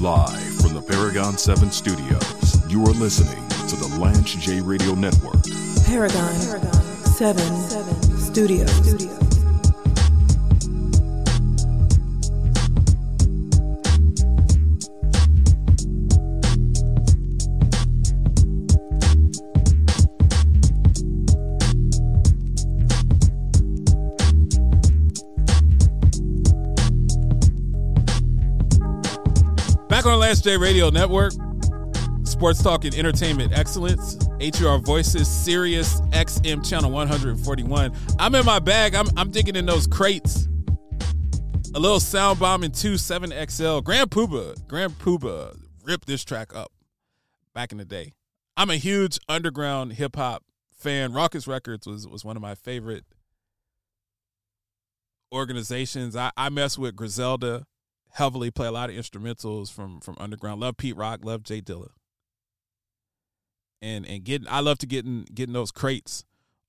Live from the Paragon 7 studios, you are listening to the Lance J Radio Network. Paragon, 7, Studios. Back on the Lance J Radio Network, Sports Talk and Entertainment Excellence, HUR Voices, Sirius XM Channel 141. I'm in my bag. I'm, I'm digging in those crates. A little sound bomb in 27XL. Grand Puba, Grand Puba ripped this track up back in the day. I'm a huge underground hip hop fan. Rawkus Records was, was one of my favorite organizations. I, I mess with Griselda heavily, play a lot of instrumentals from from underground. Love Pete Rock, love Jay Dilla. And and getting I love to getting getting those crates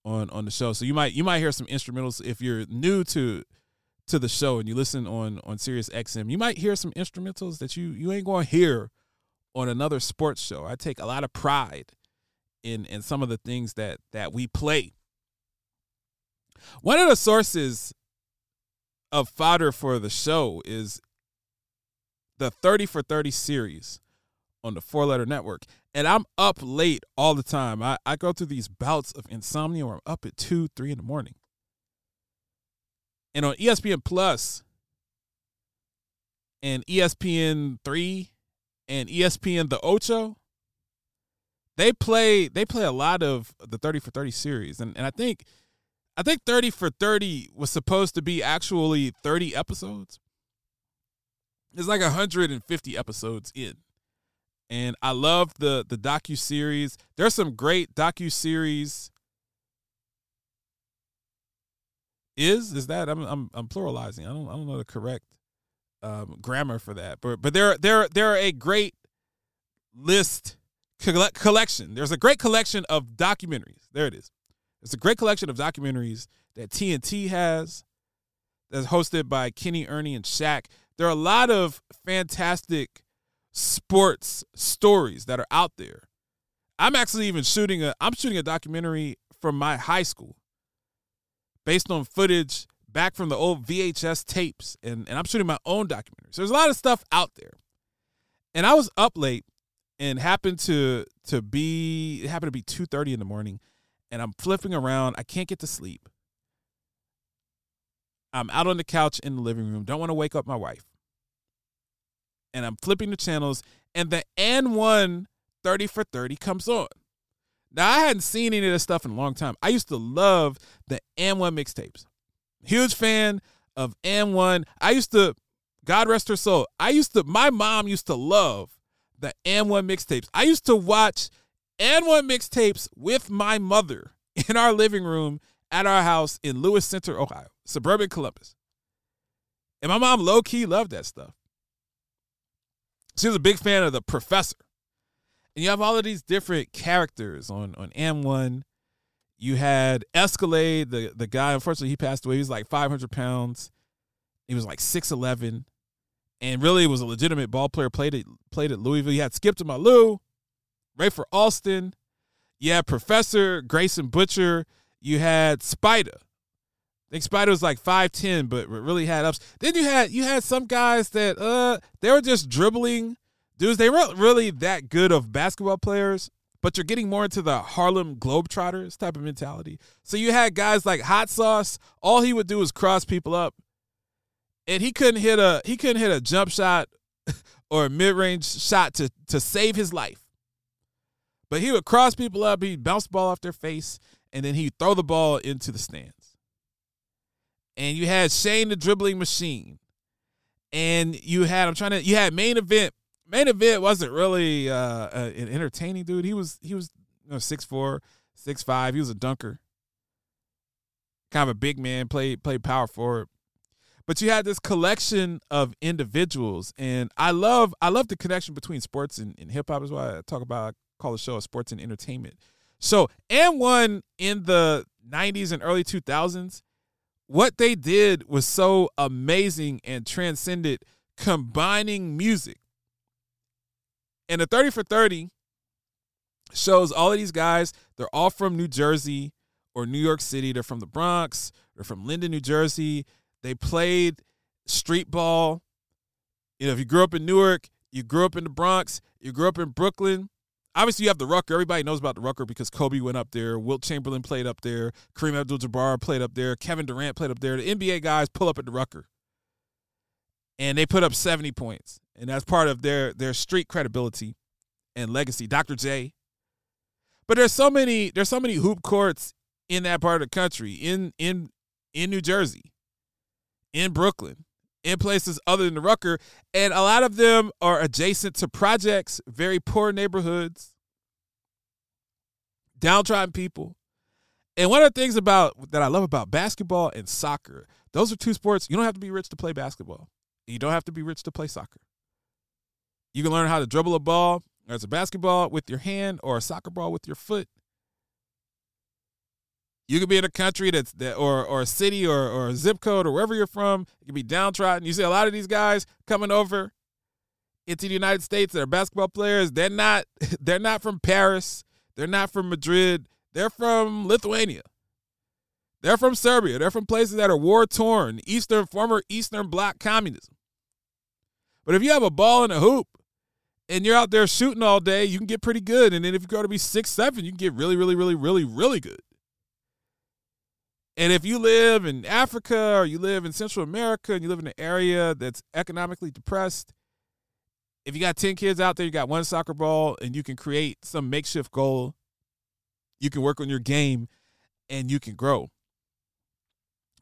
on on the show. So you might you might hear some instrumentals if you're new to to the show and you listen on on Sirius XM. You might hear some instrumentals that you you ain't going to hear on another sports show. I take a lot of pride in in some of the things that that we play. One of the sources of fodder for the show is the 30 for 30 series on the four letter network. And I'm up late all the time. I, I go through these bouts of insomnia where I'm up at 2, 3 in the morning. And on ESPN Plus and ESPN 3 and ESPN The Ocho, they play they play a lot of the 30 for 30 series. And and I think I think 30 for 30 was supposed to be actually 30 episodes. It's like 150 episodes in. And I love the the docu series. There's some great docu series. Is is that I'm I'm I'm pluralizing. I don't I don't know the correct um, grammar for that. But but there there there are a great list collection. There's a great collection of documentaries. There it is. It's a great collection of documentaries that TNT has that's hosted by Kenny, Ernie, and Shaq. There are a lot of fantastic sports stories that are out there. I'm actually even shooting a I'm shooting a documentary from my high school based on footage back from the old VHS tapes and, and I'm shooting my own documentary. So there's a lot of stuff out there. And I was up late and happened to to be it happened to be 2:30 in the morning and I'm flipping around. I can't get to sleep. I'm out on the couch in the living room. Don't want to wake up my wife. And I'm flipping the channels, and the And1 30 for 30 comes on. Now, I hadn't seen any of this stuff in a long time. I used to love the And1 mixtapes. Huge fan of And1. I used to, God rest her soul, I used to, my mom used to love the And1 mixtapes. I used to watch And1 mixtapes with my mother in our living room at our house in Lewis Center, Ohio, suburban Columbus. And my mom low key loved that stuff. She was a big fan of the professor. And you have all of these different characters on, on And1. You had Escalade, the, the guy, unfortunately, he passed away. He was like 500 pounds. He was like 6'11. And really was a legitimate ball player, played at, played at Louisville. You had Skip to My Lou, Rafer Alston. You had Professor Grayson Boucher. You had Spider. Think Spider was like 5'10, but really had ups. Then you had you had some guys that uh they were just dribbling dudes. They weren't really that good of basketball players, but you're getting more into the Harlem Globetrotters type of mentality. So you had guys like Hot Sauce. All he would do was cross people up. And he couldn't hit a he couldn't hit a jump shot or a mid-range shot to to save his life. But he would cross people up, he'd bounce the ball off their face, and then he'd throw the ball into the stands. And you had Shane the dribbling machine. And you had, I'm trying to, you had main event. Main event wasn't really uh, an entertaining dude. He was, he was, you know, 6'4, 6'5. He was a dunker. Kind of a big man, played, played power forward. But you had this collection of individuals. And I love, I love the connection between sports and, and hip hop is why I talk about I call the show sports and entertainment So, And1 in the 90s and early 2000s, what they did was so amazing and transcended combining music. And the 30 for 30 shows all of these guys, they're all from New Jersey or New York City. They're from the Bronx, they're from Linden, New Jersey. They played street ball. You know, if you grew up in Newark, you grew up in the Bronx, you grew up in Brooklyn. Obviously, you have the Rucker. Everybody knows about the Rucker because Kobe went up there. Wilt Chamberlain played up there. Kareem Abdul-Jabbar played up there. Kevin Durant played up there. The NBA guys pull up at the Rucker, and they put up seventy points, and that's part of their their street credibility and legacy. Dr. J. But there's so many there's so many hoop courts in that part of the country in in in New Jersey, in Brooklyn, in places other than the Rucker, and a lot of them are adjacent to projects, very poor neighborhoods, downtrodden people. And one of the things about that I love about basketball and soccer, those are two sports. You don't have to be rich to play basketball. You don't have to be rich to play soccer. You can learn how to dribble a ball, as a basketball with your hand or a soccer ball with your foot. You could be in a country that's that or or a city or or a zip code or wherever you're from. You could be downtrodden. You see a lot of these guys coming over into the United States They're basketball players. They're not they're not from Paris. They're not from Madrid. They're from Lithuania. They're from Serbia. They're from places that are war torn, Eastern former Eastern Bloc communism. But if you have a ball and a hoop and you're out there shooting all day, you can get pretty good. And then if you grow to be six, seven, you can get really, really, really, really, really good. And if you live in Africa or you live in Central America and you live in an area that's economically depressed, if you got 10 kids out there, you got one soccer ball, and you can create some makeshift goal, you can work on your game and you can grow.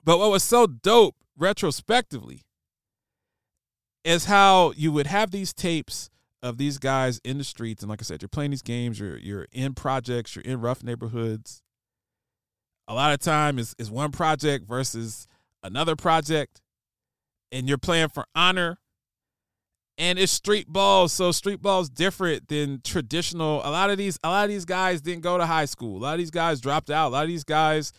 But what was so dope retrospectively is how you would have these tapes of these guys in the streets. And like I said, you're playing these games, you're, you're in projects, you're in rough neighborhoods a lot of time is is one project versus another project and you're playing for honor and it's street ball so street ball is different than traditional. A lot of these a lot of these guys didn't go to high school. A lot of these guys dropped out. A lot of these guys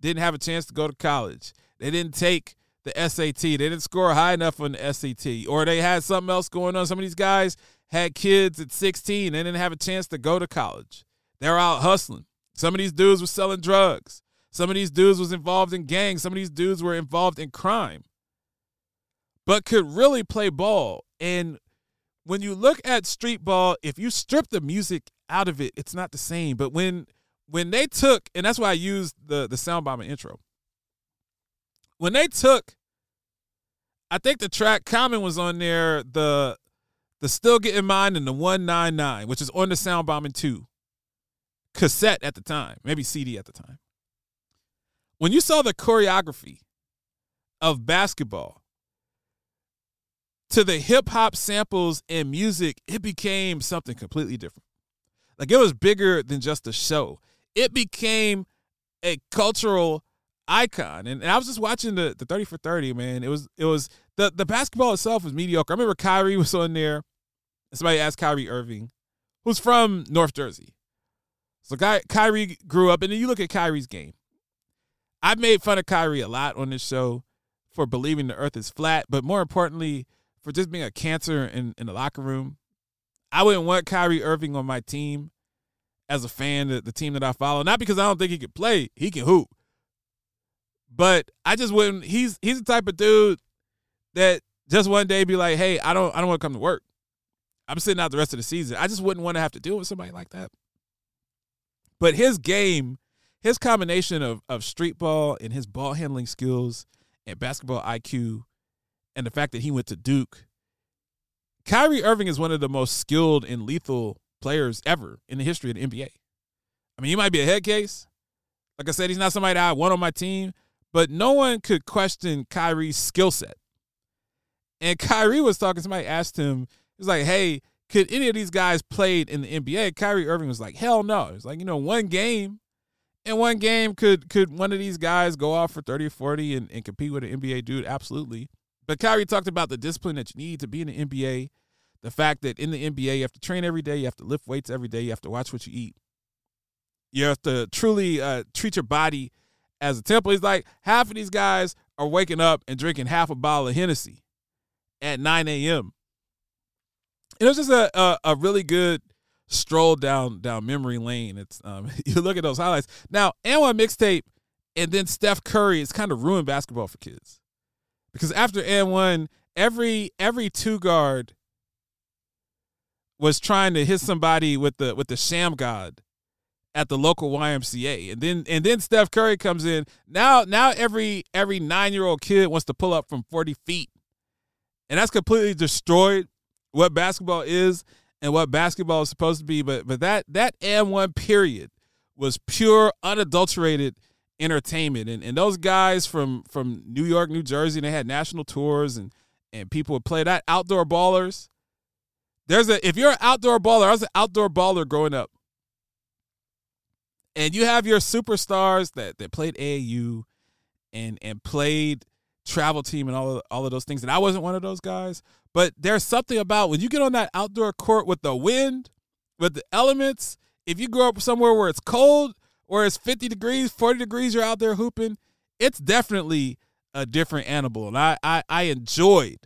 didn't have a chance to go to college. They didn't take the SAT they didn't score high enough on the SAT or they had something else going on. Some of these guys had kids at 16 they didn't have a chance to go to college. They're out hustling. Some of these dudes were selling drugs some of these dudes was involved in gangs. Some of these dudes were involved in crime. But could really play ball. And when you look at street ball, if you strip the music out of it, it's not the same. But when when they took, and that's why I used the the sound bomb intro. When they took, I think the track Common was on there, the the Still Get in Mind and the 199, which is on the Soundbombing 2 cassette at the time, maybe CD at the time when you saw the choreography of basketball to the hip hop samples and music, it became something completely different. Like it was bigger than just a show. It became a cultural icon. And, and I was just watching the, the 30 for 30, man. It was it was the, the basketball itself was mediocre. I remember Kyrie was on there. Somebody asked Kyrie Irving, who's from North Jersey. So Guy, Kyrie grew up, and then you look at Kyrie's game. I've made fun of Kyrie a lot on this show for believing the earth is flat, but more importantly, for just being a cancer in, in the locker room. I wouldn't want Kyrie Irving on my team as a fan, the, the team that I follow. Not because I don't think he can play, he can hoop. But I just wouldn't he's he's the type of dude that just one day be like, hey, I don't I don't want to come to work. I'm sitting out the rest of the season. I just wouldn't want to have to deal with somebody like that. But his game his combination of of street ball and his ball handling skills and basketball IQ and the fact that he went to Duke. Kyrie Irving is one of the most skilled and lethal players ever in the history of the NBA. I mean, he might be a head case. Like I said, he's not somebody that I want on my team, but no one could question Kyrie's skill set. And Kyrie was talking, somebody asked him, he was like, hey, could any of these guys played in the NBA? Kyrie Irving was like, hell no. It's like, you know, one game in one game, could could one of these guys go off for 30 or 40 and, and compete with an NBA dude? Absolutely. But Kyrie talked about the discipline that you need to be in the NBA, the fact that in the NBA you have to train every day, you have to lift weights every day, you have to watch what you eat. You have to truly uh, treat your body as a temple. He's like half of these guys are waking up and drinking half a bottle of Hennessy at 9 a.m. It was just a, a, a really good stroll down down memory lane. It's um, you look at those highlights now. And1 mixtape, and then Steph Curry. It's kind of ruined basketball for kids because after And1, every every two guard was trying to hit somebody with the with the Shammgod at the local YMCA. And then and then Steph Curry comes in. Now now every every 9-year-old kid wants to pull up from 40 feet. And that's completely destroyed what basketball is and what basketball is supposed to be, but but that that And1 period was pure unadulterated entertainment. And and those guys from from New York, New Jersey, they had national tours and and people would play that outdoor ballers. There's a if you're an outdoor baller, I was an outdoor baller growing up. And you have your superstars that that played AAU and and played travel team and all of, all of those things. And I wasn't one of those guys, but there's something about when you get on that outdoor court with the wind, with the elements, if you grow up somewhere where it's cold, or it's 50 degrees, 40 degrees, you're out there hooping, it's definitely a different animal. And I I, I enjoyed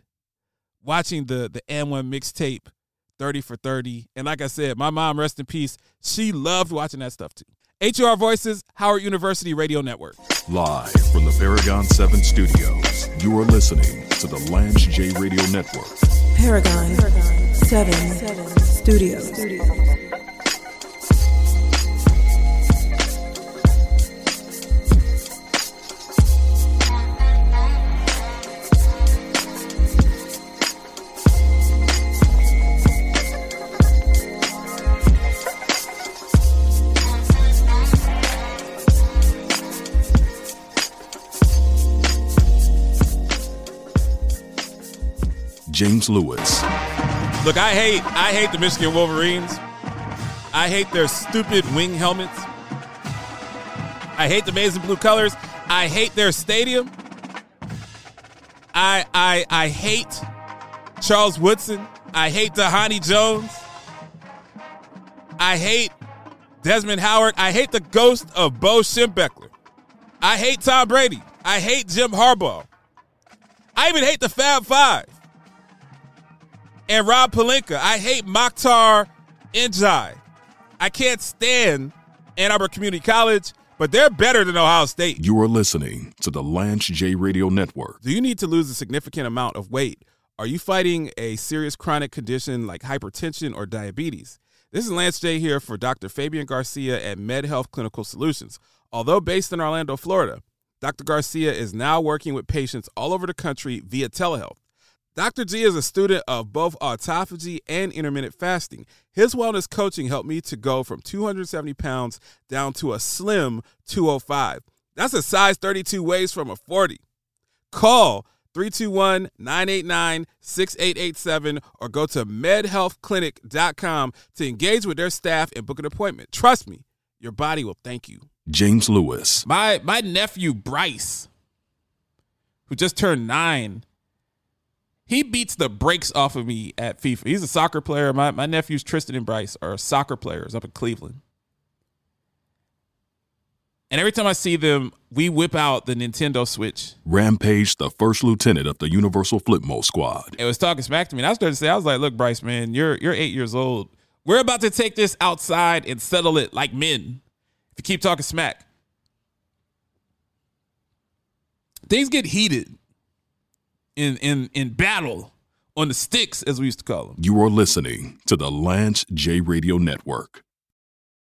watching the the And1 mixtape 30 for 30. And like I said, my mom, rest in peace, she loved watching that stuff too. HUR Voices, Howard University Radio Network. Live from the Paragon 7 studios, you are listening to the Lance J Radio Network. Paragon, 7, Studios. James Lewis, Look, I hate I hate the Michigan Wolverines. I hate their stupid wing helmets. I hate the and blue colors. I hate their stadium. I I I hate Charles Woodson. I hate Dhani Jones. I hate Desmond Howard. I hate the ghost of Bo Schembechler. I hate Tom Brady. I hate Jim Harbaugh. I even hate the Fab Five and Rob Pelinka. I hate Makhtar N'Diaye. I can't stand Ann Arbor Community College, but they're better than Ohio State. you are listening to the Lance J Radio Network. Do you need to lose a significant amount of weight? Are you fighting a serious chronic condition like hypertension or diabetes? This is Lance J here for Dr. Fabian Garcia at MedHealth Clinical Solutions. Although based in Orlando, Florida, Dr. Garcia is now working with patients all over the country via telehealth. Dr. G is a student of both autophagy and intermittent fasting. His wellness coaching helped me to go from 270 pounds down to a slim 205. That's a size 32 waist from a 40. Call 321 989 6887 or go to medhealthclinic.com to engage with their staff and book an appointment. Trust me, your body will thank you. James Lewis, My my nephew Bryce, who just turned nine, he beats the brakes off of me at FIFA. He's a soccer player. My my nephews Tristan and Bryce are soccer players up in Cleveland. And every time I see them, we whip out the Nintendo Switch. Rampage, the first lieutenant of the Universal Flipmode Squad. It was talking smack to me. And I started to say, I was like, look, Bryce, man, you're you're eight years old. We're about to take this outside and settle it like men. If you keep talking smack. Things get heated in in in battle on the sticks, as we used to call them. You are listening to the Lance J Radio Network.